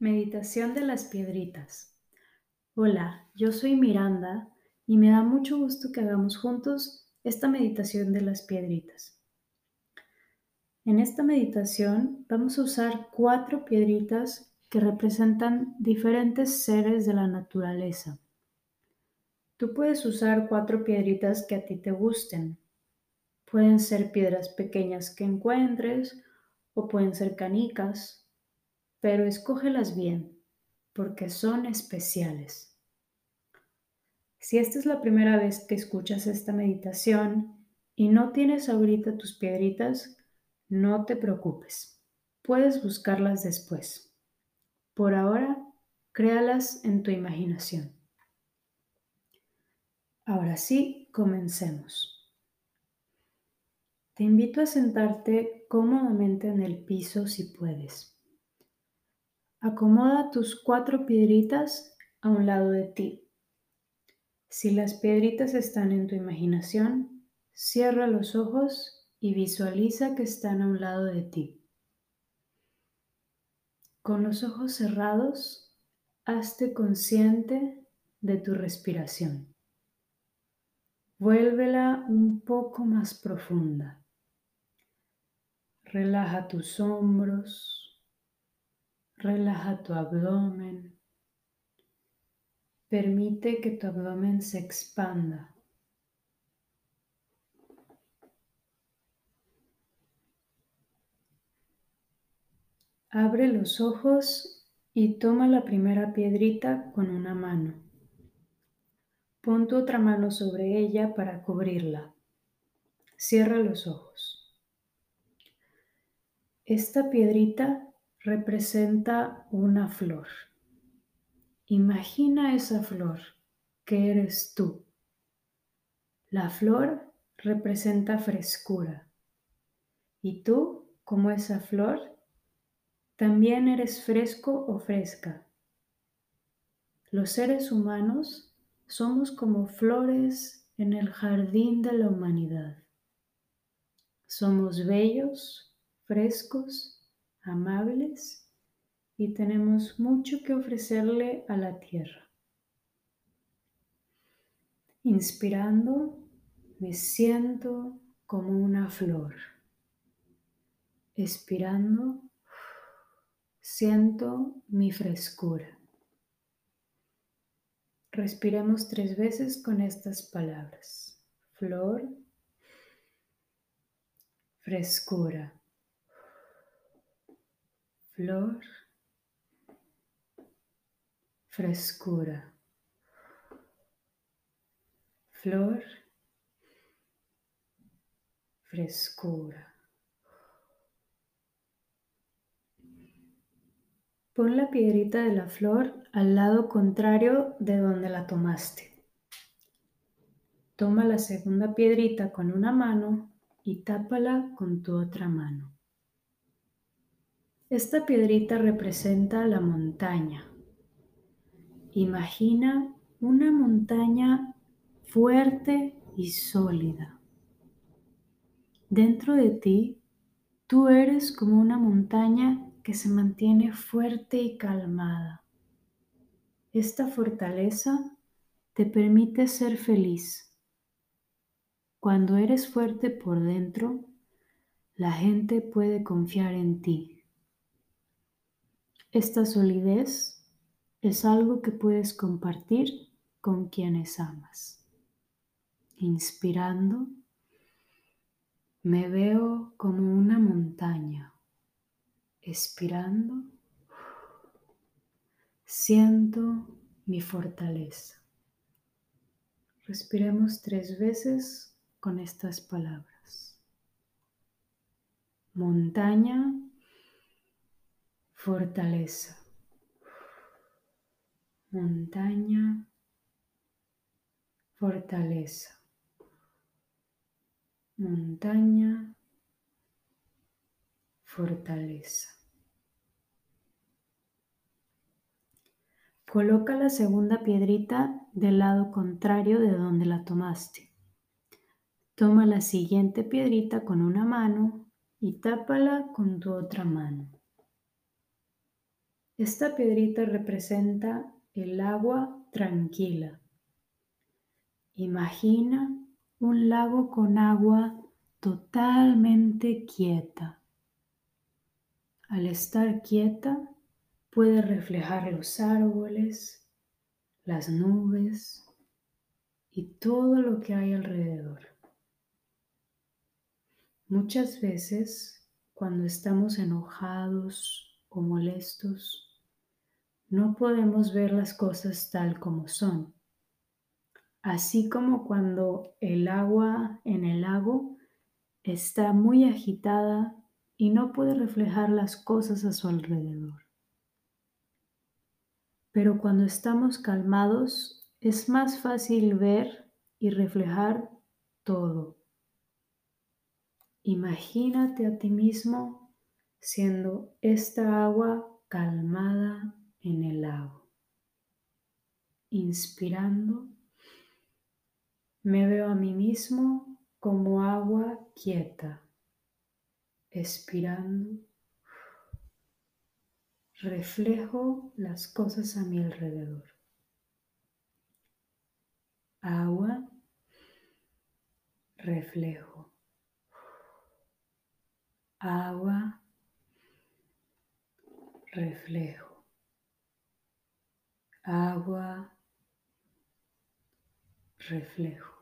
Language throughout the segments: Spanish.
Meditación de las piedritas. Hola, yo soy Miranda y me da mucho gusto que hagamos juntos esta meditación de las piedritas. En esta meditación vamos a usar cuatro piedritas que representan diferentes seres de la naturaleza. Tú puedes usar cuatro piedritas que a ti te gusten. Pueden ser piedras pequeñas que encuentres o pueden ser canicas pero escógelas bien, porque son especiales. Si esta es la primera vez que escuchas esta meditación y no tienes ahorita tus piedritas, no te preocupes. Puedes buscarlas después. Por ahora, créalas en tu imaginación. Ahora sí, comencemos. Te invito a sentarte cómodamente en el piso si puedes. Acomoda tus cuatro piedritas a un lado de ti. Si las piedritas están en tu imaginación, cierra los ojos y visualiza que están a un lado de ti. Con los ojos cerrados, hazte consciente de tu respiración. Vuélvela un poco más profunda. Relaja tus hombros, Relaja tu abdomen. Permite que tu abdomen se expanda. Abre los ojos y toma la primera piedrita con una mano. Pon tu otra mano sobre ella para cubrirla. Cierra los ojos. Esta piedrita representa una flor. Imagina esa flor que eres tú. La flor representa frescura. Y tú, como esa flor, también eres fresco o fresca. Los seres humanos somos como flores en el jardín de la humanidad. Somos bellos, frescos amables y tenemos mucho que ofrecerle a la tierra. Inspirando, me siento como una flor. Expirando, siento mi frescura. Respiremos tres veces con estas palabras. Flor, frescura flor, frescura, flor, frescura. Pon la piedrita de la flor al lado contrario de donde la tomaste. Toma la segunda piedrita con una mano y tápala con tu otra mano. Esta piedrita representa la montaña. Imagina una montaña fuerte y sólida. Dentro de ti, tú eres como una montaña que se mantiene fuerte y calmada. Esta fortaleza te permite ser feliz. Cuando eres fuerte por dentro, la gente puede confiar en ti. Esta solidez es algo que puedes compartir con quienes amas. Inspirando, me veo como una montaña. Expirando, siento mi fortaleza. Respiremos tres veces con estas palabras. Montaña fortaleza, montaña, fortaleza, montaña, fortaleza. Coloca la segunda piedrita del lado contrario de donde la tomaste. Toma la siguiente piedrita con una mano y tápala con tu otra mano. Esta piedrita representa el agua tranquila. Imagina un lago con agua totalmente quieta. Al estar quieta, puede reflejar los árboles, las nubes y todo lo que hay alrededor. Muchas veces, cuando estamos enojados o molestos, no podemos ver las cosas tal como son. Así como cuando el agua en el lago está muy agitada y no puede reflejar las cosas a su alrededor. Pero cuando estamos calmados es más fácil ver y reflejar todo. Imagínate a ti mismo siendo esta agua calmada en el lago. Inspirando, me veo a mí mismo como agua quieta. Expirando, reflejo las cosas a mi alrededor. Agua, reflejo. Agua, reflejo. Agua, reflejo.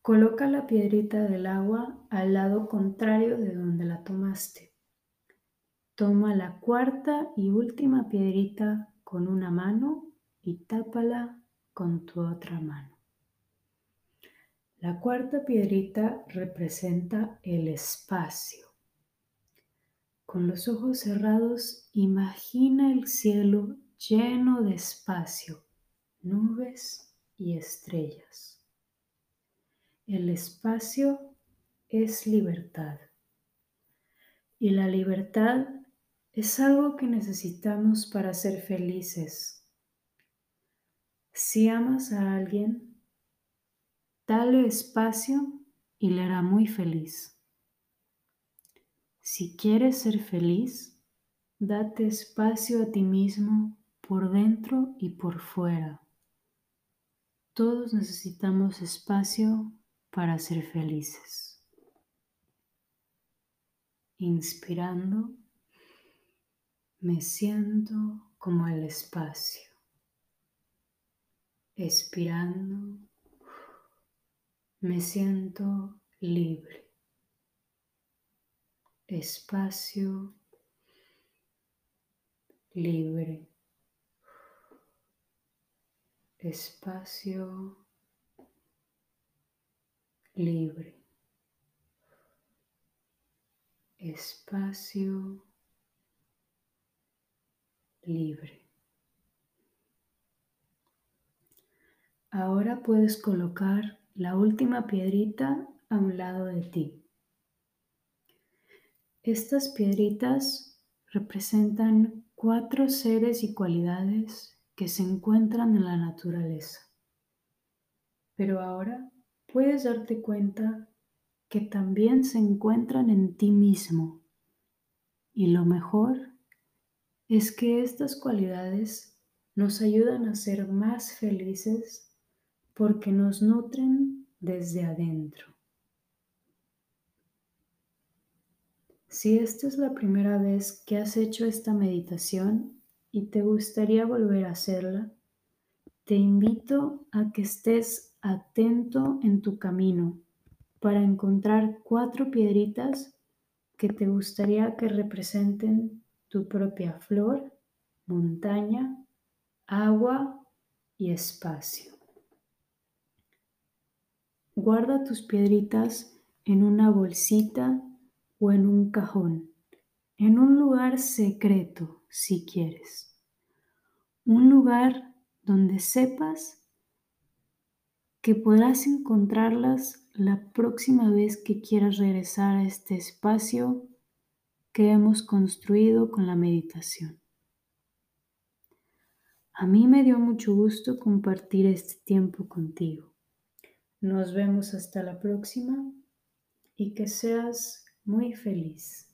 Coloca la piedrita del agua al lado contrario de donde la tomaste. Toma la cuarta y última piedrita con una mano y tápala con tu otra mano. La cuarta piedrita representa el espacio. Con los ojos cerrados, imagina el cielo lleno de espacio, nubes y estrellas. El espacio es libertad. Y la libertad es algo que necesitamos para ser felices. Si amas a alguien, dale espacio y le hará muy feliz. Si quieres ser feliz, date espacio a ti mismo por dentro y por fuera. Todos necesitamos espacio para ser felices. Inspirando, me siento como el espacio. Expirando, me siento libre. Espacio libre. Espacio libre, espacio libre. Ahora puedes colocar la última piedrita a un lado de ti. Estas piedritas representan cuatro seres y cualidades que se encuentran en la naturaleza. Pero ahora puedes darte cuenta que también se encuentran en ti mismo. Y lo mejor es que estas cualidades nos ayudan a ser más felices porque nos nutren desde adentro. Si esta es la primera vez que has hecho esta meditación y te gustaría volver a hacerla, te invito a que estés atento en tu camino para encontrar cuatro piedritas que te gustaría que representen tu propia flor, montaña, agua y espacio. Guarda tus piedritas en una bolsita o en un cajón, en un lugar secreto si quieres. Un lugar donde sepas que podrás encontrarlas la próxima vez que quieras regresar a este espacio que hemos construido con la meditación. A mí me dio mucho gusto compartir este tiempo contigo. Nos vemos hasta la próxima y que seas muy feliz.